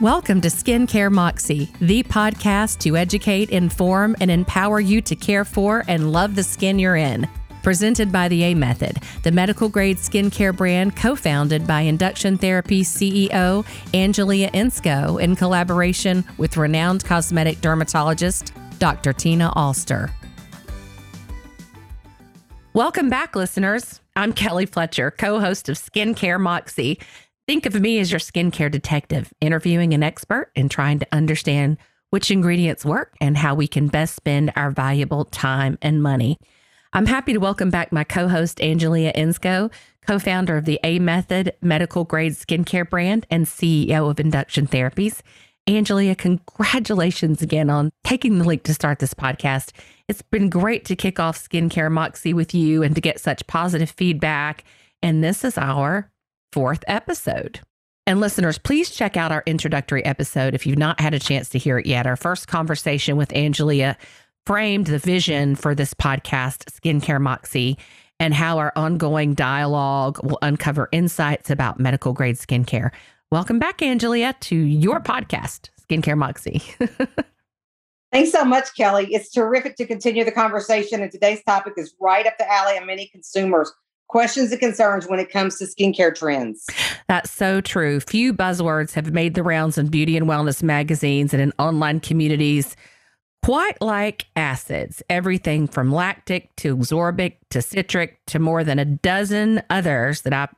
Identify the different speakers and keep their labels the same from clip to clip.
Speaker 1: Welcome to Skincare Moxie, the podcast to educate, inform, and empower you to care for and love the skin you're in. Presented by the A Method, the medical grade skincare brand co founded by Induction Therapy CEO Angelia Insco in collaboration with renowned cosmetic dermatologist Dr. Tina Alster. Welcome back, listeners. I'm Kelly Fletcher, co host of Skincare Moxie. Think of me as your skincare detective, interviewing an expert and trying to understand which ingredients work and how we can best spend our valuable time and money. I'm happy to welcome back my co host, Angelia Insco, co founder of the A Method medical grade skincare brand and CEO of Induction Therapies. Angelia, congratulations again on taking the leap to start this podcast. It's been great to kick off Skincare Moxie with you and to get such positive feedback. And this is our fourth episode. And listeners, please check out our introductory episode if you've not had a chance to hear it yet. Our first conversation with Angelia framed the vision for this podcast, Skincare Moxie, and how our ongoing dialogue will uncover insights about medical grade skincare. Welcome back, Angelia, to your podcast, Skincare Moxie.
Speaker 2: Thanks so much, Kelly. It's terrific to continue the conversation. And today's topic is right up the alley of many consumers questions and concerns when it comes to skincare trends.
Speaker 1: That's so true. Few buzzwords have made the rounds in beauty and wellness magazines and in online communities quite like acids, everything from lactic to ascorbic to citric to more than a dozen others that I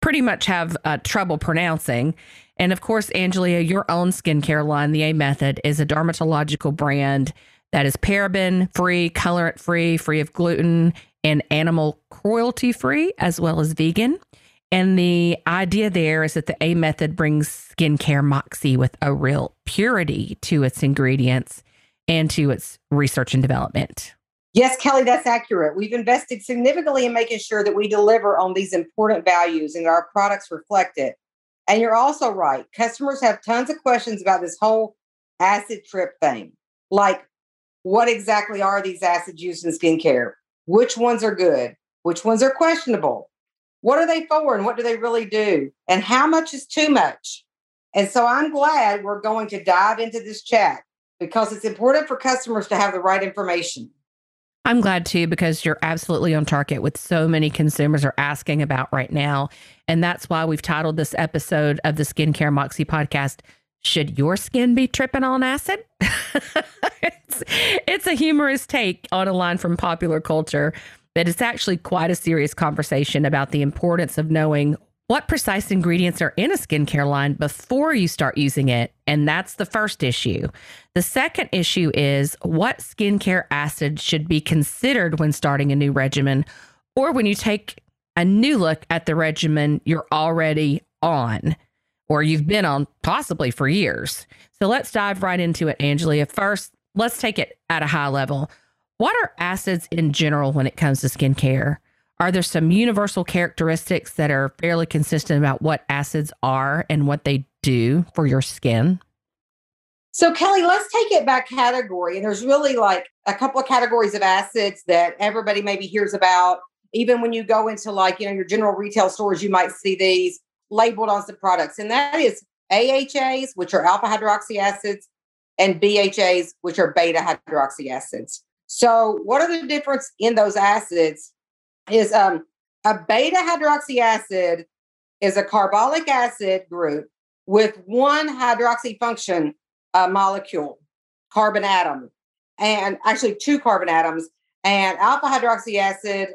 Speaker 1: pretty much have uh, trouble pronouncing. And of course, Angelia, your own skincare line, the A Method, is a dermatological brand that is paraben free, colorant free, free of gluten, and animal cruelty free as well as vegan. And the idea there is that the A method brings skincare moxie with a real purity to its ingredients and to its research and development.
Speaker 2: Yes, Kelly, that's accurate. We've invested significantly in making sure that we deliver on these important values and our products reflect it. And you're also right. Customers have tons of questions about this whole acid trip thing. Like, what exactly are these acids used in skincare? which ones are good, which ones are questionable, what are they for, and what do they really do, and how much is too much. And so I'm glad we're going to dive into this chat because it's important for customers to have the right information.
Speaker 1: I'm glad too because you're absolutely on target with so many consumers are asking about right now. And that's why we've titled this episode of the Skincare Moxie podcast should your skin be tripping on acid? it's, it's a humorous take on a line from popular culture that it's actually quite a serious conversation about the importance of knowing what precise ingredients are in a skincare line before you start using it. And that's the first issue. The second issue is what skincare acid should be considered when starting a new regimen or when you take a new look at the regimen you're already on or you've been on possibly for years. So let's dive right into it, Angelia. First, let's take it at a high level. What are acids in general when it comes to skincare? Are there some universal characteristics that are fairly consistent about what acids are and what they do for your skin?
Speaker 2: So, Kelly, let's take it by category. And there's really like a couple of categories of acids that everybody maybe hears about. Even when you go into like, you know, your general retail stores, you might see these labeled on some products, and that is AHAs, which are alpha hydroxy acids, and BHAs, which are beta hydroxy acids. So, what are the difference in those acids? Is um, a beta hydroxy acid is a carboxylic acid group with one hydroxy function uh, molecule, carbon atom, and actually two carbon atoms. And alpha hydroxy acid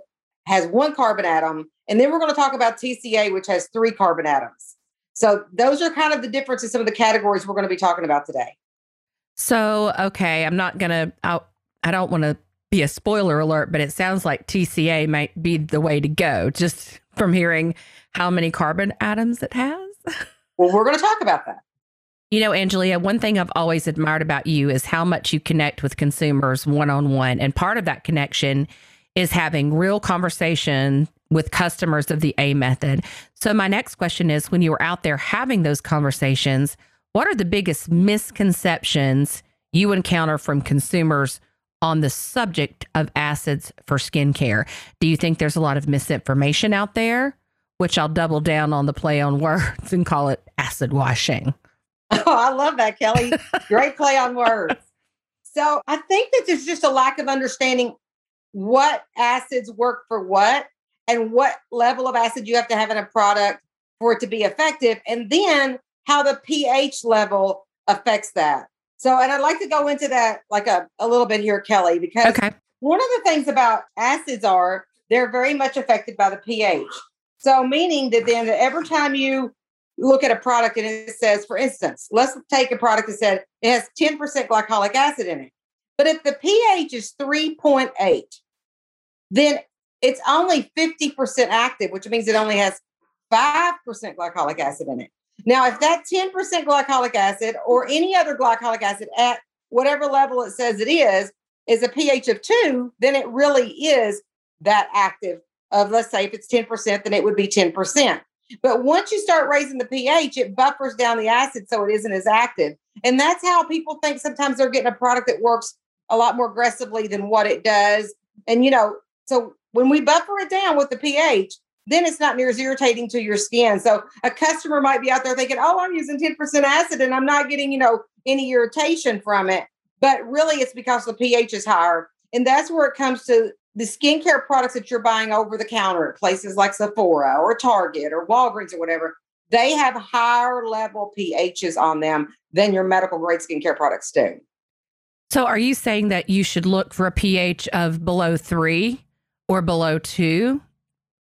Speaker 2: has one carbon atom. And then we're going to talk about TCA, which has three carbon atoms. So those are kind of the differences, some of the categories we're going to be talking about today.
Speaker 1: So, okay, I'm not going to, I don't want to be a spoiler alert, but it sounds like TCA might be the way to go just from hearing how many carbon atoms it has.
Speaker 2: well, we're going to talk about that.
Speaker 1: You know, Angelia, one thing I've always admired about you is how much you connect with consumers one on one. And part of that connection is having real conversation with customers of the A method. So, my next question is when you were out there having those conversations, what are the biggest misconceptions you encounter from consumers on the subject of acids for skincare? Do you think there's a lot of misinformation out there? Which I'll double down on the play on words and call it acid washing.
Speaker 2: Oh, I love that, Kelly. Great play on words. So I think that there's just a lack of understanding what acids work for what and what level of acid you have to have in a product for it to be effective, and then how the pH level affects that. So, and I'd like to go into that like a, a little bit here, Kelly, because okay. one of the things about acids are they're very much affected by the pH. So, meaning that then every time you look at a product and it says, for instance, let's take a product that said it has 10% glycolic acid in it. But if the pH is 3.8, then it's only 50% active, which means it only has 5% glycolic acid in it. Now, if that 10% glycolic acid or any other glycolic acid at whatever level it says it is, is a pH of two, then it really is that active of, let's say, if it's 10%, then it would be 10%. But once you start raising the pH, it buffers down the acid so it isn't as active. And that's how people think sometimes they're getting a product that works a lot more aggressively than what it does. And, you know, so when we buffer it down with the pH, then it's not near as irritating to your skin. So a customer might be out there thinking, oh, I'm using 10% acid and I'm not getting, you know, any irritation from it. But really it's because the pH is higher. And that's where it comes to the skincare products that you're buying over the counter at places like Sephora or Target or Walgreens or whatever. They have higher level pHs on them than your medical grade skincare products do.
Speaker 1: So are you saying that you should look for a pH of below three or below two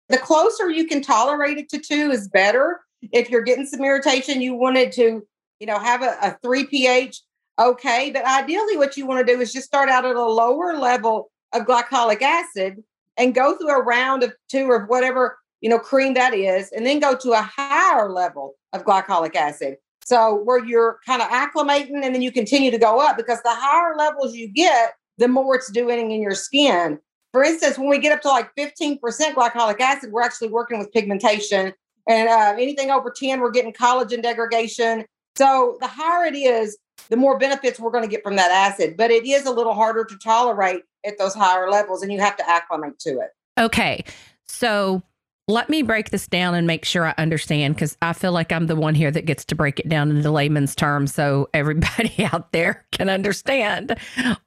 Speaker 2: the closer you can tolerate it to two is better. If you're getting some irritation, you wanted to, you know, have a, a three pH, okay. But ideally, what you want to do is just start out at a lower level of glycolic acid and go through a round of two or whatever, you know, cream that is, and then go to a higher level of glycolic acid. So where you're kind of acclimating and then you continue to go up because the higher levels you get, the more it's doing in your skin. For instance, when we get up to like 15% glycolic acid, we're actually working with pigmentation. And uh, anything over 10, we're getting collagen degradation. So the higher it is, the more benefits we're going to get from that acid. But it is a little harder to tolerate at those higher levels, and you have to acclimate to it.
Speaker 1: Okay. So let me break this down and make sure I understand because I feel like I'm the one here that gets to break it down into layman's terms so everybody out there can understand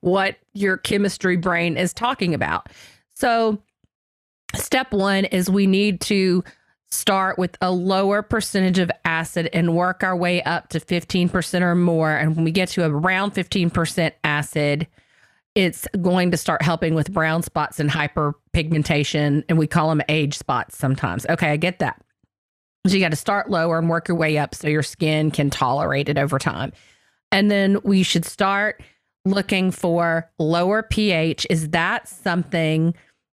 Speaker 1: what your chemistry brain is talking about. So, step one is we need to start with a lower percentage of acid and work our way up to 15% or more. And when we get to around 15% acid, it's going to start helping with brown spots and hyperpigmentation. And we call them age spots sometimes. Okay, I get that. So you got to start lower and work your way up so your skin can tolerate it over time. And then we should start looking for lower pH. Is that something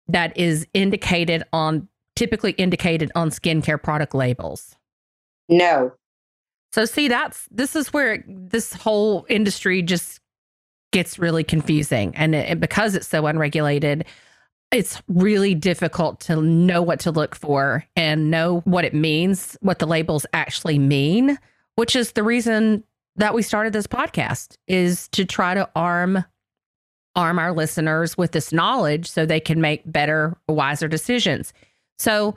Speaker 1: that is indicated on, typically indicated on skincare product labels?
Speaker 2: No.
Speaker 1: So, see, that's this is where this whole industry just gets really confusing. And, it, because it's so unregulated, it's really difficult to know what to look for and know what it means, what the labels actually mean, which is the reason that we started this podcast is to try to arm arm our listeners with this knowledge so they can make better, wiser decisions. So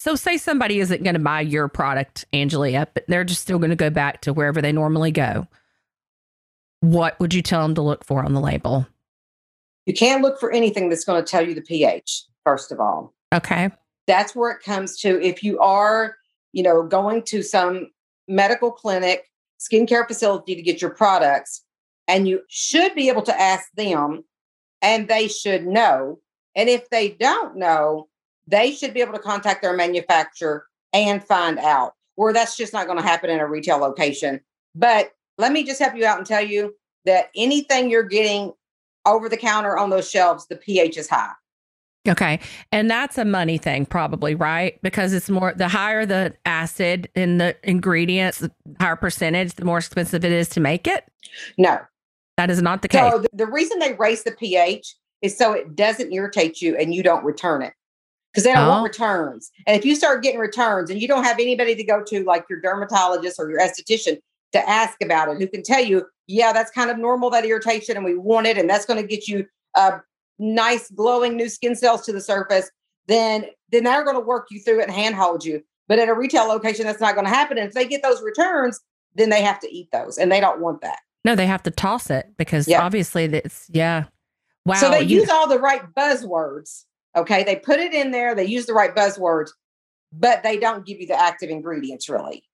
Speaker 1: so say somebody isn't going to buy your product, Angelia, but they're just still going to go back to wherever they normally go what would you tell them to look for on the label?
Speaker 2: You can't look for anything that's going to tell you the pH, first of all.
Speaker 1: Okay.
Speaker 2: That's where it comes to if you are, you know, going to some medical clinic, skincare facility to get your products, and you should be able to ask them and they should know. And if they don't know, they should be able to contact their manufacturer and find out. Where that's just not going to happen in a retail location. But let me just help you out and tell you that anything you're getting over the counter on those shelves, the pH is high.
Speaker 1: Okay. And that's a money thing, probably, right? Because it's more, the higher the acid in the ingredients, the higher percentage, the more expensive it is to make it?
Speaker 2: No.
Speaker 1: That is not the case.
Speaker 2: So the, the reason they raise the pH is so it doesn't irritate you and you don't return it because they don't oh. want returns. And if you start getting returns and you don't have anybody to go to, like your dermatologist or your esthetician, to ask about it who can tell you, yeah, that's kind of normal, that irritation, and we want it, and that's going to get you uh, nice, glowing new skin cells to the surface, then, then they're going to work you through it and handhold you. But at a retail location, that's not going to happen. And if they get those returns, then they have to eat those, and they don't want that.
Speaker 1: No, they have to toss it because
Speaker 2: Yeah.
Speaker 1: obviously it's yeah. Wow.
Speaker 2: so they
Speaker 1: you-
Speaker 2: use all the right buzzwords. Okay, they put it in there. They use the right buzzwords, but they don't give you the active ingredients really.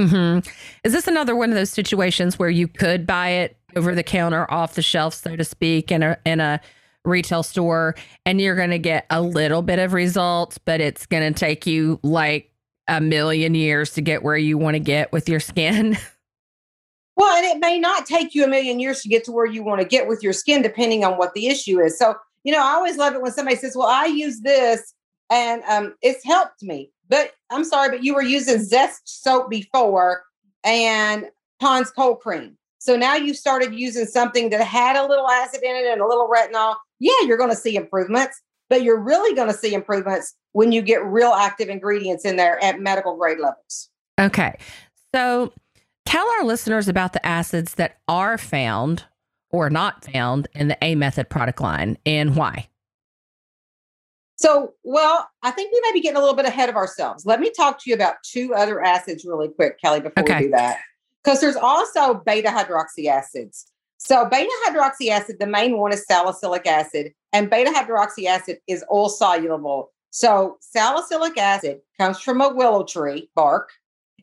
Speaker 1: Mhm. Is this another one of those situations where you could buy it over the counter, off the shelf, so to speak, in a in a retail store, and you're going to get a little bit of results, but it's going to take you like a million years to get where you want to get with your skin?
Speaker 2: Well, and it may not take you a million years to get to where you want to get with your skin, depending on what the issue is. So, you know, I always love it when somebody says, Well, I use this and um, it's helped me. But I'm sorry, but you were using Zest soap before and Pond's cold cream. So now you started using something that had a little acid in it and a little retinol. Yeah, you're going to see improvements, but you're really going to see improvements when you get real active ingredients in there at medical grade levels.
Speaker 1: Okay. So tell our listeners about the acids that are found or not found in the A method product line and why.
Speaker 2: So, well, I think we may be getting a little bit ahead of ourselves. Let me talk to you about two other acids really quick, Kelly, before
Speaker 1: Okay.
Speaker 2: we do that. Because there's also beta hydroxy acids. So, beta hydroxy acid, the main one is salicylic acid, and beta hydroxy acid is oil soluble. So, salicylic acid comes from a willow tree bark.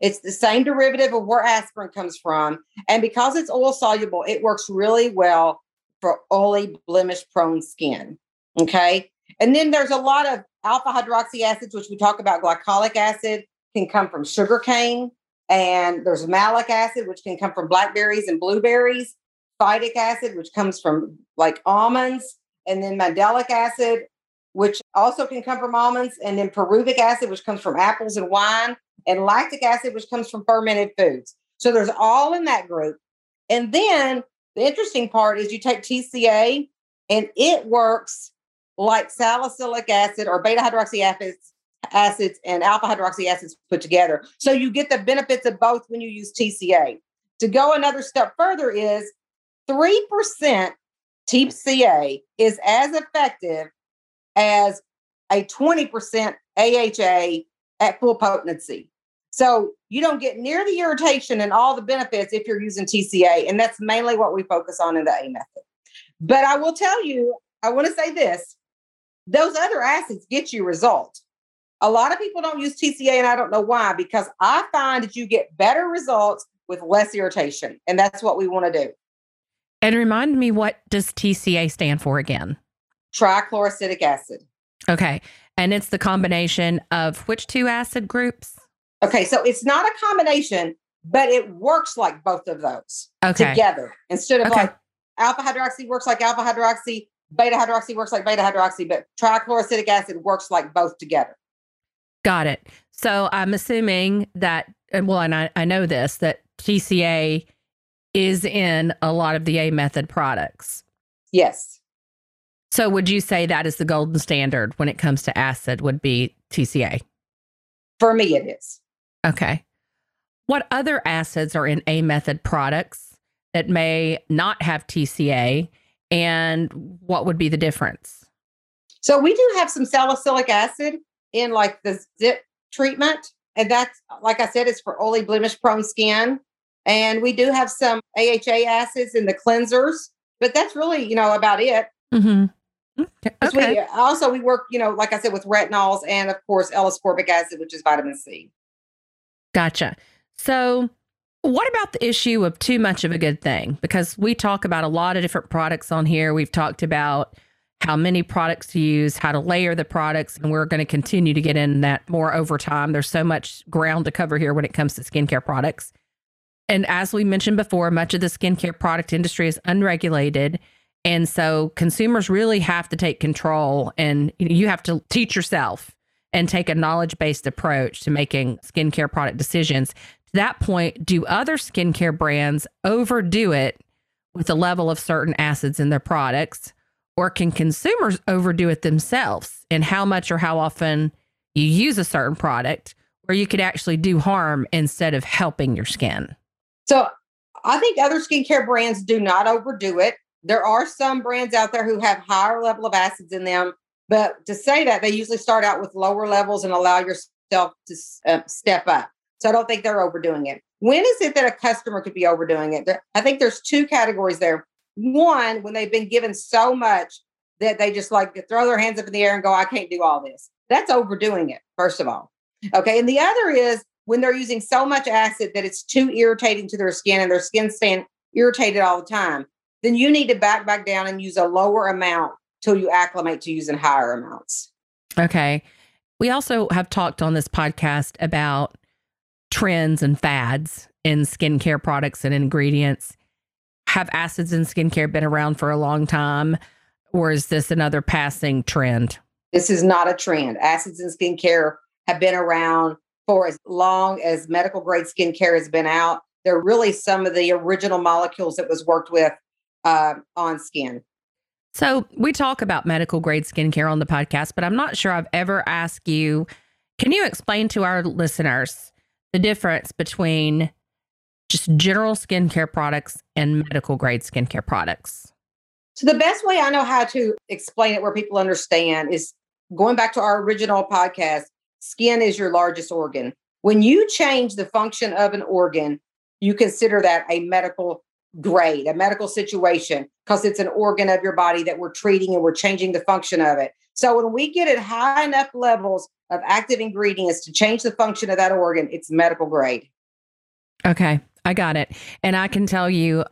Speaker 2: It's the same derivative of where aspirin comes from. And because it's oil soluble, it works really well for oily, blemish prone skin. Okay. And then there's a lot of alpha hydroxy acids, which we talk about. Glycolic acid can come from sugar cane, and there's malic acid, which can come from blackberries and blueberries. Phytic acid, which comes from like almonds, and then mandelic acid, which also can come from almonds, and then pyruvic acid, which comes from apples and wine, and lactic acid, which comes from fermented foods. So there's all in that group. And then the interesting part is you take TCA and it works like salicylic acid or beta hydroxy acids, acids and alpha hydroxy acids put together. So you get the benefits of both when you use TCA. To go another step further is 3% TCA is as effective as a 20% AHA at full potency. So you don't get near the irritation and all the benefits if you're using TCA. And that's mainly what we focus on in the A method. But I will tell you, I want to say this those other acids get you results. A lot of people don't use TCA, and I don't know why, because I find that you get better results with less irritation. And that's what we want to do.
Speaker 1: And remind me, what does TCA stand for again?
Speaker 2: Trichloroacetic acid.
Speaker 1: Okay. And it's the combination of which two acid groups?
Speaker 2: Okay, so it's not a combination, but it works like both of those
Speaker 1: Okay.
Speaker 2: together instead of
Speaker 1: Okay.
Speaker 2: like alpha hydroxy works like alpha hydroxy, beta hydroxy works like beta hydroxy, but trichloroacetic acid works like both together.
Speaker 1: Got it. So I'm assuming that, and well, and I, I know this, that TCA is in a lot of the A method products.
Speaker 2: Yes.
Speaker 1: So would you say that is the golden standard when it comes to acid would be TCA?
Speaker 2: For me, it is.
Speaker 1: Okay. What other acids are in A method products that may not have TCA and what would be the difference?
Speaker 2: So we do have some salicylic acid in like the zip treatment. And that's, like I said, it's for oily blemish prone skin. And we do have some AHA acids in the cleansers, but that's really, you know, about it.
Speaker 1: Mm-hmm. Okay.
Speaker 2: We, also, we work, you know, like I said, with retinols and of course L-ascorbic acid, which is vitamin C.
Speaker 1: Gotcha. So, what about the issue of too much of a good thing? Because we talk about a lot of different products on here. We've talked about how many products to use, how to layer the products, and we're going to continue to get in that more over time. There's so much ground to cover here when it comes to skincare products. And as we mentioned before, much of the skincare product industry is unregulated. And so consumers really have to take control and you have to teach yourself and take a knowledge based approach to making skincare product decisions. To that point, do other skincare brands overdo it with the level of certain acids in their products? Or can consumers overdo it themselves in how much or how often you use a certain product where you could actually do harm instead of helping your skin?
Speaker 2: So I think other skincare brands do not overdo it. There are some brands out there who have higher level of acids in them, but to say that they usually start out with lower levels and allow yourself to uh, step up. So I don't think they're overdoing it. when is it that a customer could be overdoing it? I think there's two categories there. One, when they've been given so much that they just like throw their hands up in the air and go, I can't do all this. That's overdoing it, first of all. Okay. And the other is when they're using so much acid that it's too irritating to their skin and their skin's staying irritated all the time, then you need to back back down and use a lower amount till you acclimate to using higher amounts.
Speaker 1: Okay. We also have talked on this podcast about trends and fads in skincare products and ingredients. Have acids in skincare been around for a long time, or is this another passing trend?
Speaker 2: This is not a trend. Acids in skincare have been around for as long as medical grade skincare has been out. They're really some of the original molecules that was worked with uh, on skin.
Speaker 1: So we talk about medical grade skincare on the podcast, but I'm not sure I've ever asked you. Can you explain to our listeners the difference between just general skincare products and medical grade skincare products?
Speaker 2: So the best way I know how to explain it where people understand is going back to our original podcast, skin is your largest organ. When you change the function of an organ, you consider that a medical grade, a medical situation, because it's an organ of your body that we're treating and we're changing the function of it. So when we get at high enough levels of active ingredients to change the function of that organ, it's medical grade.
Speaker 1: Okay, I got it. And I can tell you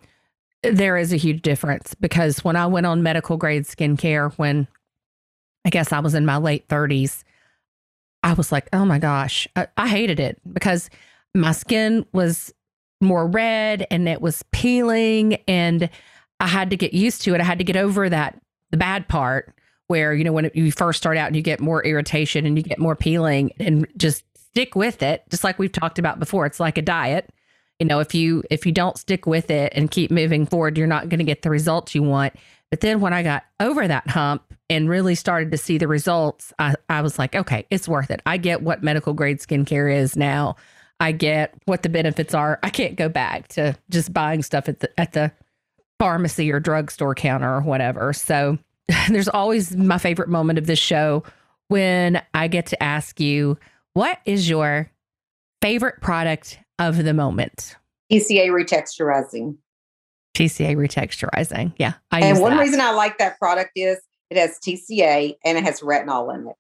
Speaker 1: there is a huge difference because when I went on medical grade skincare, when I guess I was in my late 30s, I was like, oh my gosh, I, I hated it because my skin was more red and it was peeling and I had to get used to it. I had to get over that the bad part where you know when you first start out and you get more irritation and you get more peeling and just stick with it just like we've talked about before. It's like a diet. You know if you if you don't stick with it and keep moving forward you're not going to get the results you want. But then when i got over that hump and really started to see the results i, I was like okay it's worth it. I get what medical grade skincare is now I get what the benefits are. I can't go back to just buying stuff at the at the pharmacy or drugstore counter or whatever. So there's always my favorite moment of this show when I get to ask you, what is your favorite product of the moment?
Speaker 2: TCA retexturizing.
Speaker 1: TCA retexturizing. Yeah.
Speaker 2: I and one that. reason I like that product is it has TCA and it has retinol in it.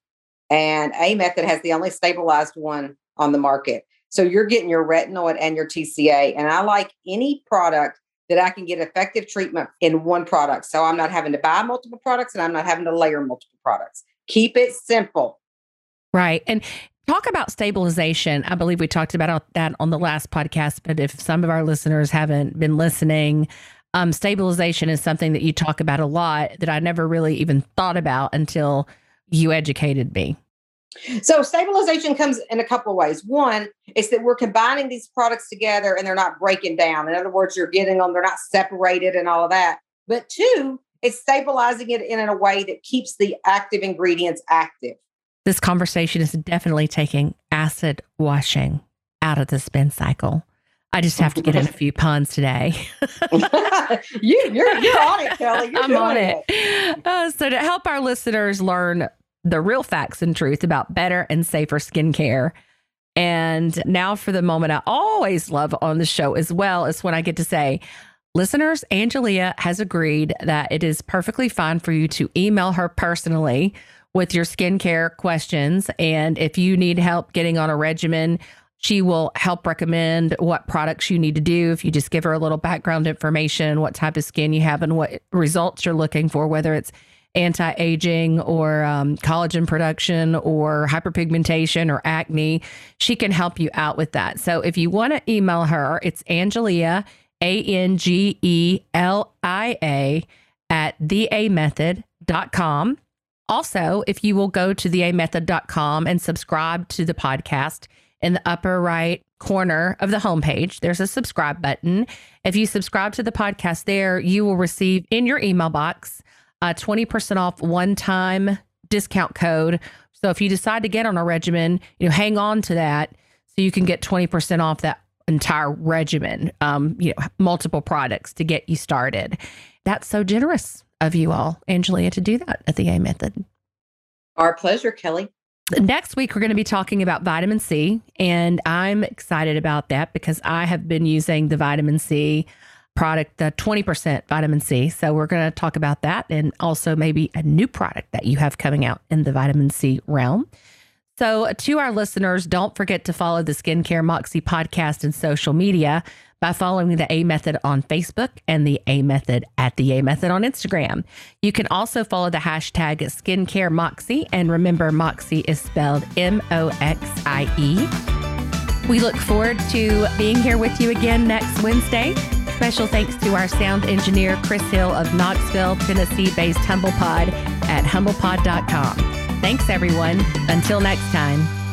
Speaker 2: And A Method has the only stabilized one on the market. So you're getting your retinoid and your TCA. And I like any product that I can get effective treatment in one product. So I'm not having to buy multiple products and I'm not having to layer multiple products. Keep it simple.
Speaker 1: Right. And talk about stabilization. I believe we talked about that on the last podcast, but if some of our listeners haven't been listening, um, stabilization is something that you talk about a lot that I never really even thought about until you educated me.
Speaker 2: So stabilization comes in a couple of ways. One is that we're combining these products together and they're not breaking down. In other words, you're getting them, they're not separated and all of that. But two, it's stabilizing it in a way that keeps the active ingredients active.
Speaker 1: This conversation is definitely taking acid washing out of the spin cycle. I just have to get in a few puns today.
Speaker 2: you, are you're, you're on it, Kelly. You're
Speaker 1: I'm on it. it. Uh, so to help our listeners learn the real facts and truth about better and safer skincare. And now for the moment I always love on the show as well is when I get to say, listeners, Angelia has agreed that it is perfectly fine for you to email her personally with your skincare questions. And if you need help getting on a regimen, she will help recommend what products you need to do. If you just give her a little background information, what type of skin you have, and what results you're looking for, whether it's anti aging or um, collagen production or hyperpigmentation or acne, she can help you out with that. So if you want to email her, it's Angelia, A N G E L I A, at theamethod.com. Also, if you will go to theamethod.com and subscribe to the podcast in the upper right corner of the homepage, there's a subscribe button. If you subscribe to the podcast there, you will receive in your email box uh, 20% off one time discount code. So if you decide to get on a regimen, you know, hang on to that so you can get 20% off that entire regimen, um, you know, multiple products to get you started. That's so generous of you all, Angelia, to do that at the A Method.
Speaker 2: Our pleasure, Kelly.
Speaker 1: Next week, we're going to be talking about vitamin C, and I'm excited about that because I have been using the vitamin C product, the 20% vitamin C. So, we're going to talk about that and also maybe a new product that you have coming out in the vitamin C realm. So, uh, to our listeners, don't forget to follow the Skincare Moxie podcast and social media by following the A Method on Facebook and the A Method at the A Method on Instagram. You can also follow the hashtag Skincare Moxie, and remember, Moxie is spelled M O X I E. We look forward to being here with you again next Wednesday. Special thanks to our sound engineer, Chris Hill of Knoxville, Tennessee based HumblePod at humblepod.com. Thanks, everyone. Until next time.